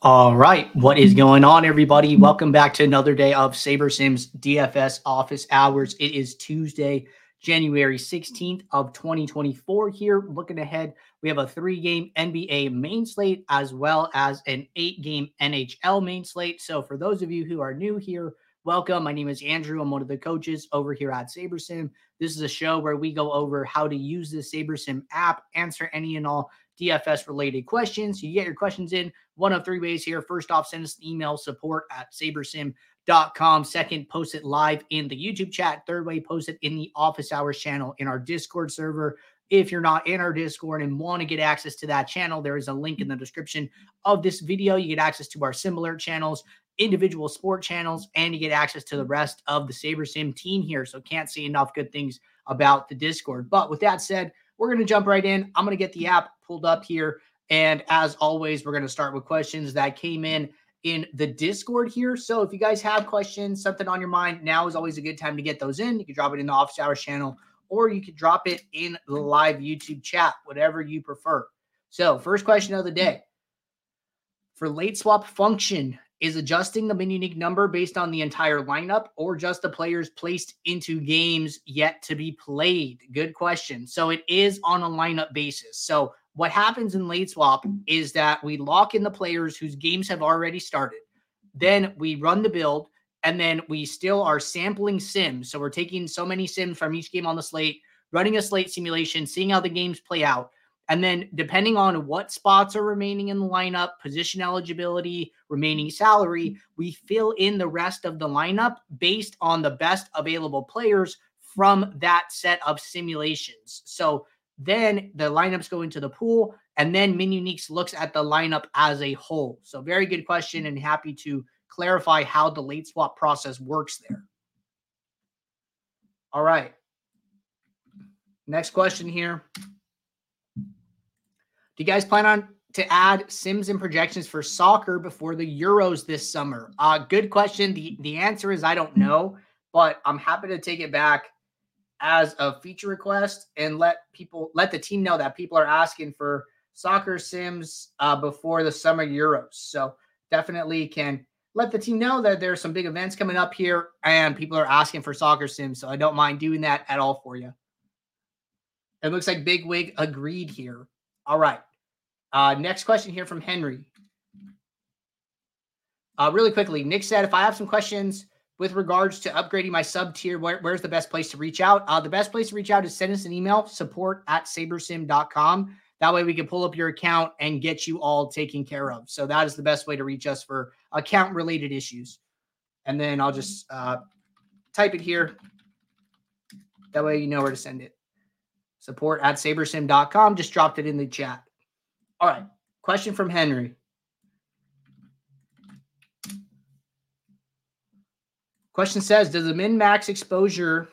All right. What is going on, everybody? Welcome back to another day of SaberSim's DFS office hours. It is Tuesday, January 16th of 2024 here. Looking ahead, we have a three-game NBA main slate as well as an eight-game NHL main slate. So for those of you who are new here, welcome. My name is Andrew. I'm one of the coaches over here at SaberSim. This is a show where we go over how to use the SaberSim app, answer any and all DFS related questions. You get your questions in one of three ways here. First off, send us an email support at sabersim.com. Second, post it live in the YouTube chat. Third way, post it in the office hours channel in our Discord server. If you're not in our Discord and want to get access to that channel, there is a link in the description of this video. You get access to our similar channels, individual sport channels, and you get access to the rest of the SaberSim team here. So can't say enough good things about the Discord. But with that said, we're going to jump right in. I'm going to get the app pulled up here. And as always, we're going to start with questions that came in in the Discord here. So if you guys have questions, something on your mind, now is always a good time to get those in. You can drop it in the office hours channel or you can drop it in the live YouTube chat, whatever you prefer. So, first question of the day for late swap function, is adjusting the min unique number based on the entire lineup or just the players placed into games yet to be played? Good question. So it is on a lineup basis. So what happens in late swap is that we lock in the players whose games have already started. Then we run the build and then we still are sampling sims. So we're taking so many sims from each game on the slate, running a slate simulation, seeing how the games play out. And then, depending on what spots are remaining in the lineup, position eligibility, remaining salary, we fill in the rest of the lineup based on the best available players from that set of simulations. So then the lineups go into the pool, and then Min Uniques looks at the lineup as a whole. So, very good question, and happy to clarify how the late swap process works there. All right. Next question here. Do you guys plan on to add sims and projections for soccer before the Euros this summer? Uh, good question. The the answer is I don't know, but I'm happy to take it back as a feature request and let people let the team know that people are asking for soccer sims uh, before the summer Euros. So definitely can let the team know that there's some big events coming up here and people are asking for soccer sims. So I don't mind doing that at all for you. It looks like Big Wig agreed here. All right. Uh, next question here from Henry. Uh, really quickly, Nick said, if I have some questions with regards to upgrading my sub tier, where, where's the best place to reach out? Uh, the best place to reach out is send us an email, support at sabersim.com. That way we can pull up your account and get you all taken care of. So that is the best way to reach us for account related issues. And then I'll just uh, type it here. That way you know where to send it. Support at sabersim.com. Just dropped it in the chat. All right. Question from Henry. Question says Does the min max exposure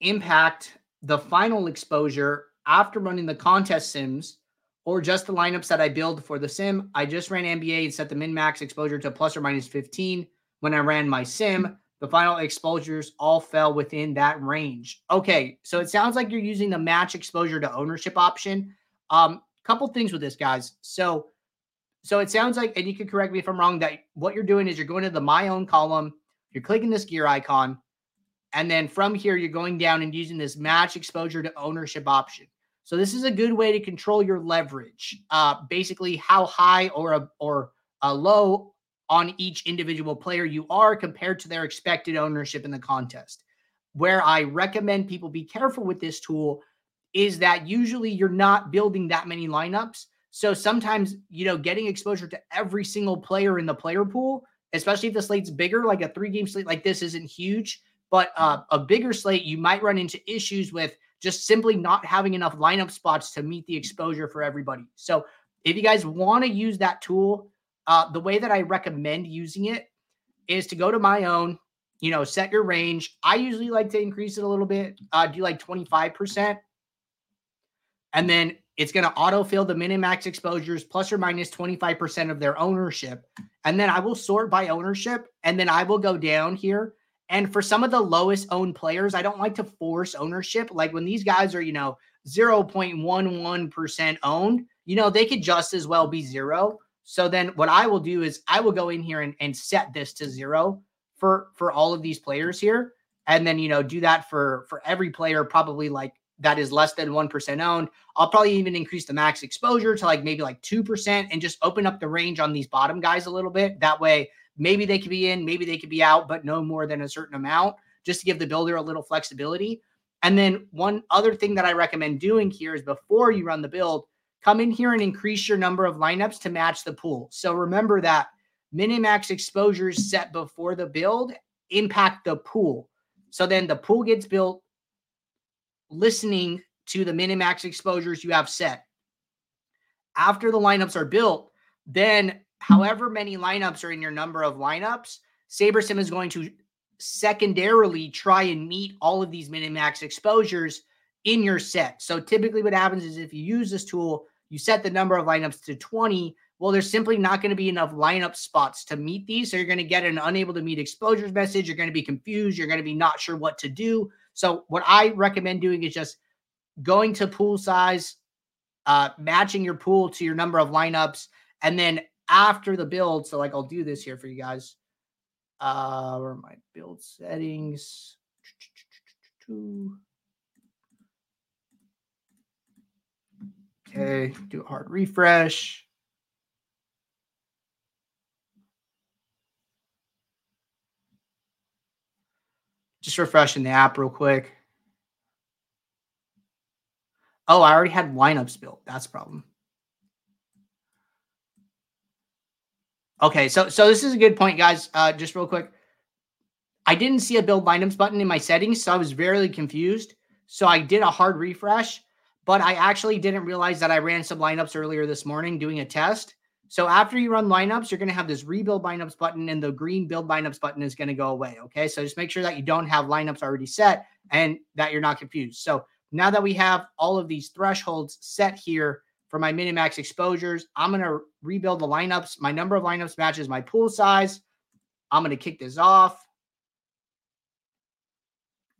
impact the final exposure after running the contest sims or just the lineups that I build for the sim? I just ran NBA and set the min max exposure to plus or minus 15 when I ran my sim. The final exposures all fell within that range. Okay, so it sounds like you're using the match exposure to ownership option. Um, couple things with this, guys. So, so it sounds like, and you can correct me if I'm wrong, that what you're doing is you're going to the my own column, you're clicking this gear icon, and then from here you're going down and using this match exposure to ownership option. So this is a good way to control your leverage. Uh, basically, how high or a or a low on each individual player you are compared to their expected ownership in the contest. Where I recommend people be careful with this tool is that usually you're not building that many lineups. So sometimes, you know, getting exposure to every single player in the player pool, especially if the slate's bigger, like a three game slate like this isn't huge, but uh, a bigger slate, you might run into issues with just simply not having enough lineup spots to meet the exposure for everybody. So if you guys want to use that tool, uh, the way that I recommend using it is to go to my own, you know, set your range. I usually like to increase it a little bit, uh, do like 25% and then it's going to autofill the min max exposures plus or minus 25% of their ownership. And then I will sort by ownership and then I will go down here. And for some of the lowest owned players, I don't like to force ownership. Like when these guys are, you know, 0.11% owned, you know, they could just as well be zero. So then what I will do is I will go in here and, and set this to zero for for all of these players here. And then, you know, do that for for every player, probably like that is less than 1% owned. I'll probably even increase the max exposure to like maybe like 2% and just open up the range on these bottom guys a little bit. That way, maybe they could be in, maybe they could be out, but no more than a certain amount, just to give the builder a little flexibility. And then one other thing that I recommend doing here is before you run the build, come in here and increase your number of lineups to match the pool. So remember that minimax exposures set before the build impact the pool. So then the pool gets built listening to the minimax exposures you have set. After the lineups are built, then however many lineups are in your number of lineups, SaberSim is going to secondarily try and meet all of these minimax exposures in your set. So typically what happens is if you use this tool, you set the number of lineups to 20. Well, there's simply not going to be enough lineup spots to meet these. So you're going to get an unable to meet exposures message. You're going to be confused. You're going to be not sure what to do. So what I recommend doing is just going to pool size, uh, matching your pool to your number of lineups, and then after the build. So like I'll do this here for you guys. Uh, where my build settings? Okay, do a hard refresh. Just refreshing the app real quick. Oh, I already had lineups built. That's a problem. Okay, so so this is a good point, guys. Uh, just real quick. I didn't see a build lineups button in my settings, so I was very confused. So I did a hard refresh but I actually didn't realize that I ran some lineups earlier this morning doing a test. So after you run lineups, you're going to have this rebuild lineups button and the green build lineups button is going to go away. Okay. So just make sure that you don't have lineups already set and that you're not confused. So now that we have all of these thresholds set here for my minimax exposures, I'm going to rebuild the lineups. My number of lineups matches my pool size. I'm going to kick this off.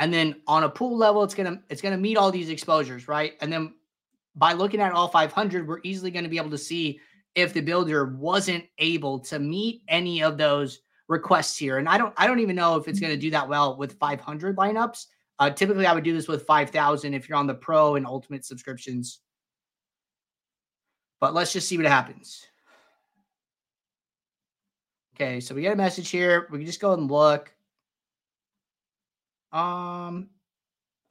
And then on a pool level, it's gonna it's gonna meet all these exposures, right? And then by looking at all 500, we're easily going to be able to see if the builder wasn't able to meet any of those requests here. And I don't I don't even know if it's going to do that well with 500 lineups. Uh, typically, I would do this with 5,000 if you're on the pro and ultimate subscriptions. But let's just see what happens. Okay, so we get a message here. We can just go and look. Um,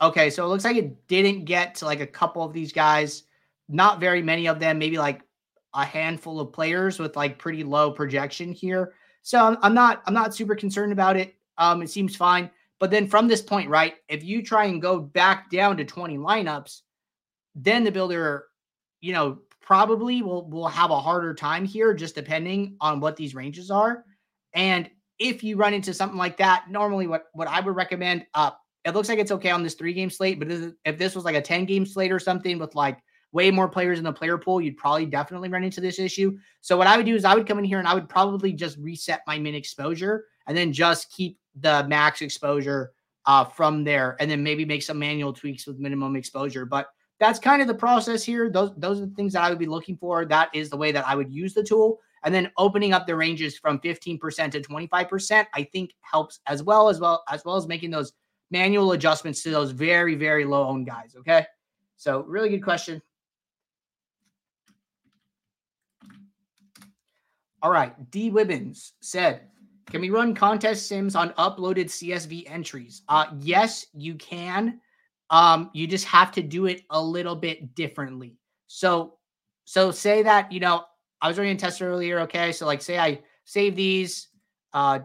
okay, so it looks like it didn't get to like a couple of these guys. Not very many of them, maybe like a handful of players with like pretty low projection here. So I'm, I'm not I'm not super concerned about it. Um, it seems fine. But then from this point, right, if you try and go back down to 20 lineups, then the builder, you know, probably will will have a harder time here, just depending on what these ranges are. And if you run into something like that, normally what what I would recommend, uh, it looks like it's okay on this three game slate, but if this was like a 10 game slate or something with like way more players in the player pool, you'd probably definitely run into this issue. So what I would do is I would come in here and I would probably just reset my min exposure and then just keep the max exposure uh, from there, and then maybe make some manual tweaks with minimum exposure. But that's kind of the process here. Those those are the things that I would be looking for. That is the way that I would use the tool and then opening up the ranges from 15% to 25% i think helps as well as well as well as making those manual adjustments to those very very low owned guys okay so really good question all right d wibbins said can we run contest sims on uploaded csv entries uh yes you can um you just have to do it a little bit differently so so say that you know I was running a test earlier. Okay. So like say I save these, uh,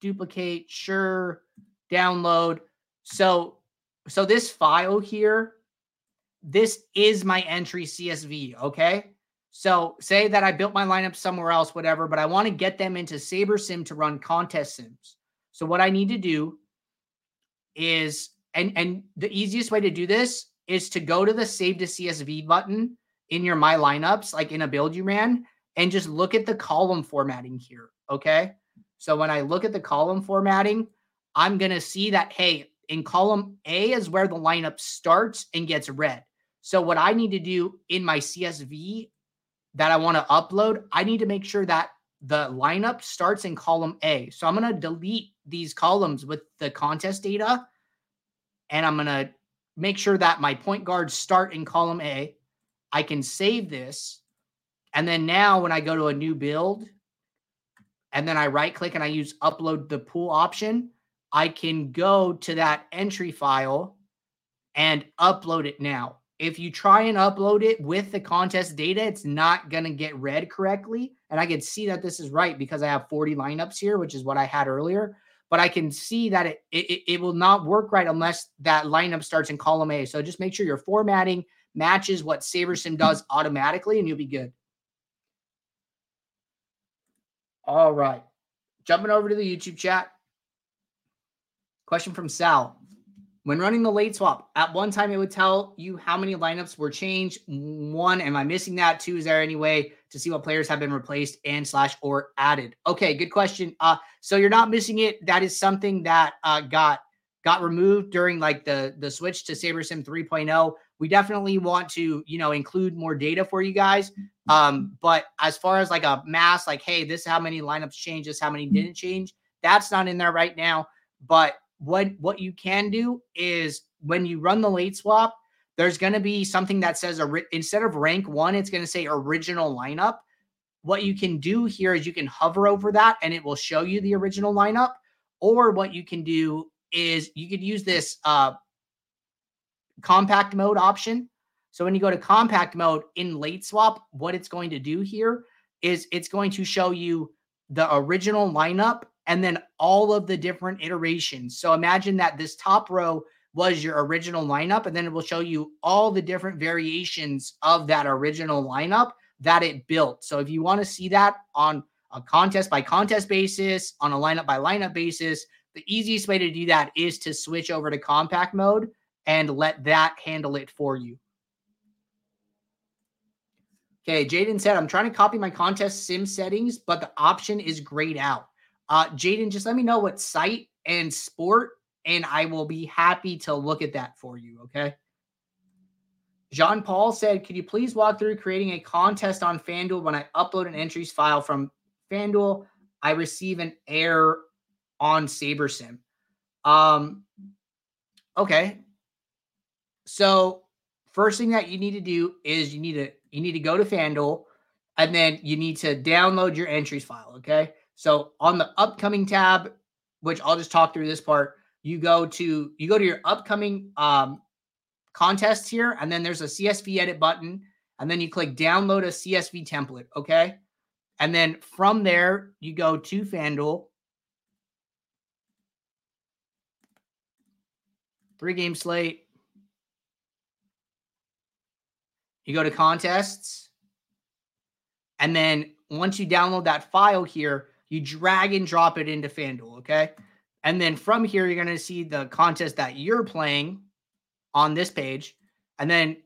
duplicate, sure, download. So, so this file here, this is my entry CSV. Okay. So say that I built my lineup somewhere else, whatever, but I want to get them into SaberSim to run contest sims. So what I need to do is, and, and the easiest way to do this is to go to the save to CSV button in your my lineups, like in a build you ran, and just look at the column formatting here. Okay. So when I look at the column formatting, I'm going to see that, hey, in column A is where the lineup starts and gets read. So what I need to do in my CSV that I want to upload, I need to make sure that the lineup starts in column A. So I'm going to delete these columns with the contest data and I'm going to make sure that my point guards start in column A. I can save this. And then now when I go to a new build and then I right click and I use upload the pool option, I can go to that entry file and upload it now. If you try and upload it with the contest data, it's not going to get read correctly. And I can see that this is right because I have 40 lineups here, which is what I had earlier. But I can see that it, it, it will not work right unless that lineup starts in column A. So just make sure your formatting matches what SaberSim does automatically and you'll be good. All right. Jumping over to the YouTube chat. Question from Sal. When running the late swap, at one time it would tell you how many lineups were changed. One, am I missing that? Two, is there any way to see what players have been replaced and slash or added? Okay, good question. Uh, so you're not missing it. That is something that uh got got removed during like the the switch to SaberSim 3.0. We definitely want to, you know, include more data for you guys. Um, but as far as like a mass, like, hey, this is how many lineups changed, this how many didn't change, that's not in there right now. But what what you can do is when you run the late swap, there's going to be something that says instead of rank one, it's going to say original lineup. What you can do here is you can hover over that and it will show you the original lineup. Or what you can do is you could use this uh, compact mode option. So when you go to compact mode in late swap, what it's going to do here is it's going to show you the original lineup and then all of the different iterations. So imagine that this top row was your original lineup, and then it will show you all the different variations of that original lineup that it built. So if you want to see that on a contest by contest basis, on a lineup by lineup basis, the easiest way to do that is to switch over to compact mode and let that handle it for you. Okay, Jaden said, I'm trying to copy my contest sim settings, but the option is grayed out. Uh, Jaden, just let me know what site and sport, and I will be happy to look at that for you. Okay. Jean Paul said, Could you please walk through creating a contest on FanDuel when I upload an entries file from FanDuel? I receive an error on SaberSim. Um, okay. So, first thing that you need to do is you need to you need to go to FanDuel and then you need to download your entries file. Okay. So on the upcoming tab, which I'll just talk through this part, you go to you go to your upcoming um, contests here, and then there's a CSV edit button, and then you click download a CSV template. Okay. And then from there, you go to FanDuel. Three game slate. You go to contests. And then once you download that file here, you drag and drop it into FanDuel, okay? And then from here, you're going to see the contest that you're playing on this page. And then,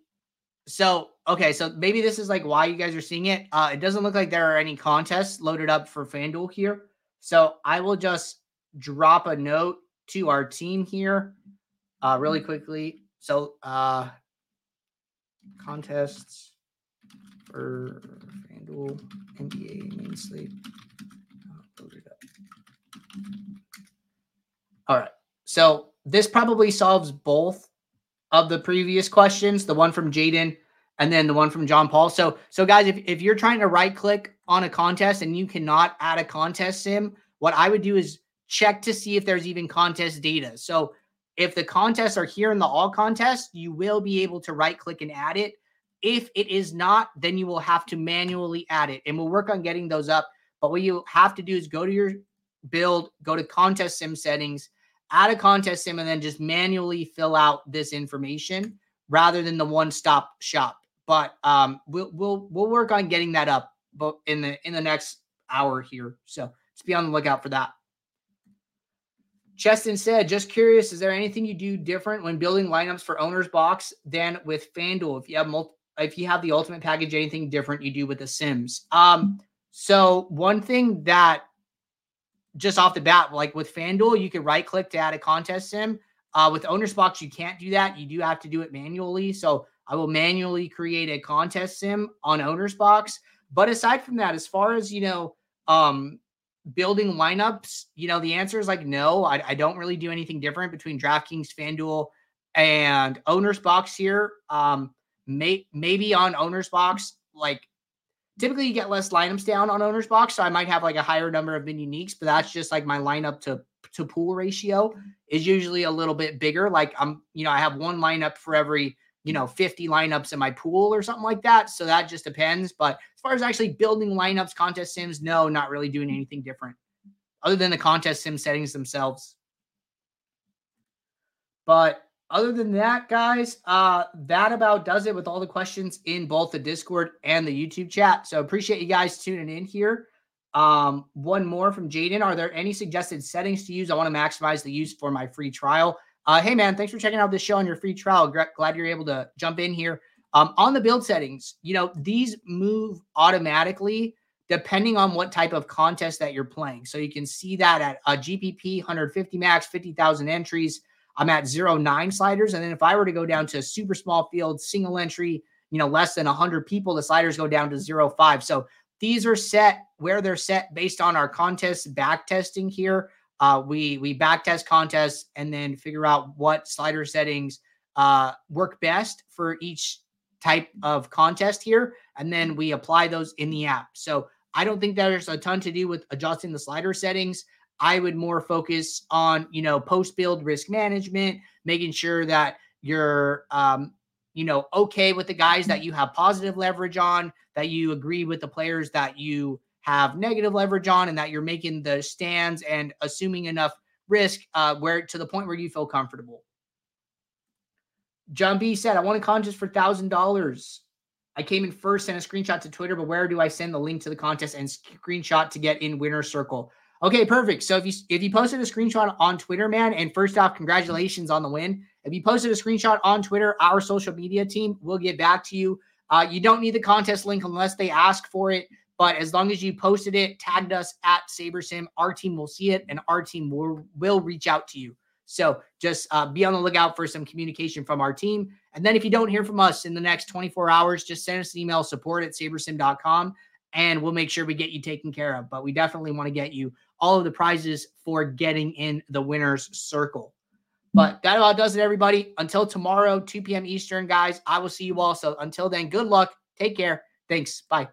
so, okay, so maybe this is like why you guys are seeing it. Uh, it doesn't look like there are any contests loaded up for FanDuel here. So I will just drop a note to our team here uh, really quickly. So, uh, contests for FanDuel NBA main slate All right. So this probably solves both of the previous questions, the one from Jaden and then the one from John Paul. So, so guys, if, if you're trying to right click on a contest and you cannot add a contest sim, what I would do is check to see if there's even contest data. So if the contests are here in the all contests, you will be able to right click and add it. If it is not, then you will have to manually add it and we'll work on getting those up. But what you have to do is go to your build, go to contest sim settings, add a contest sim and then just manually fill out this information rather than the one stop shop. But um, we'll we'll we'll work on getting that up, but in the in the next hour here. So just be on the lookout for that. Cheston said, just curious, is there anything you do different when building lineups for OwnersBox than with FanDuel? If you have multi, if you have the ultimate package, anything different you do with the Sims? Um, so one thing that just off the bat, like with FanDuel, you can right click to add a contest sim. Uh, with OwnersBox, you can't do that. You do have to do it manually. So I will manually create a contest sim on OwnersBox. but aside from that, as far as you know, um, building lineups, you know, the answer is like no. I, I don't really do anything different between DraftKings, FanDuel, and OwnersBox here. Um, may, maybe on OwnersBox, like typically you get less lineups down on OwnersBox, so I might have like a higher number of min uniques, but that's just like my lineup to to pool ratio is usually a little bit bigger. Like I'm, you know, I have one lineup for every you know 50 lineups in my pool or something like that. So that just depends. But as far as actually building lineups, contest sims, no, not really doing anything different other than the contest sim settings themselves. But other than that, guys, uh, that about does it with all the questions in both the Discord and the YouTube chat. So appreciate you guys tuning in here. Um, one more from Jaden. Are there any suggested settings to use? I want to maximize the use for my free trial. Uh, hey man, thanks for checking out this show on your free trial. Glad you're able to jump in here. Um, on the build settings, you know, these move automatically depending on what type of contest that you're playing. So you can see that at a GPP 150 max, 50,000 entries. I'm at zero nine sliders. And then if I were to go down to super small field, single entry, you know, less than 100 people, the sliders go down to zero five. So these are set where they're set based on our contest back testing here. Uh, we we back test contests and then figure out what slider settings uh, work best for each type of contest here, and then we apply those in the app. So I don't think there's a ton to do with adjusting the slider settings. I would more focus on you know post build risk management, making sure that you're um, you know okay with the guys that you have positive leverage on, that you agree with the players that you have negative leverage on and that you're making the stands and assuming enough risk uh, where to the point where you feel comfortable. John B said, I want a contest for thousand dollars. I came in first, sent a screenshot to Twitter, but where do I send the link to the contest and screenshot to get in winner circle? Okay, perfect. So if you if you posted a screenshot on Twitter, man, and first off, congratulations on the win. If you posted a screenshot on Twitter, our social media team will get back to you. Uh, you don't need the contest link unless they ask for it. But as long as you posted it, tagged us at SaberSim, our team will see it and our team will, will reach out to you. So just uh, be on the lookout for some communication from our team. And then if you don't hear from us in the next 24 hours, just send us an email support at sabersim.com and we'll make sure we get you taken care of. But we definitely want to get you all of the prizes for getting in the winner's circle. Hmm. But that about does it, everybody. Until tomorrow, 2 p.m. Eastern, guys, I will see you all. So until then, good luck. Take care. Thanks. Bye.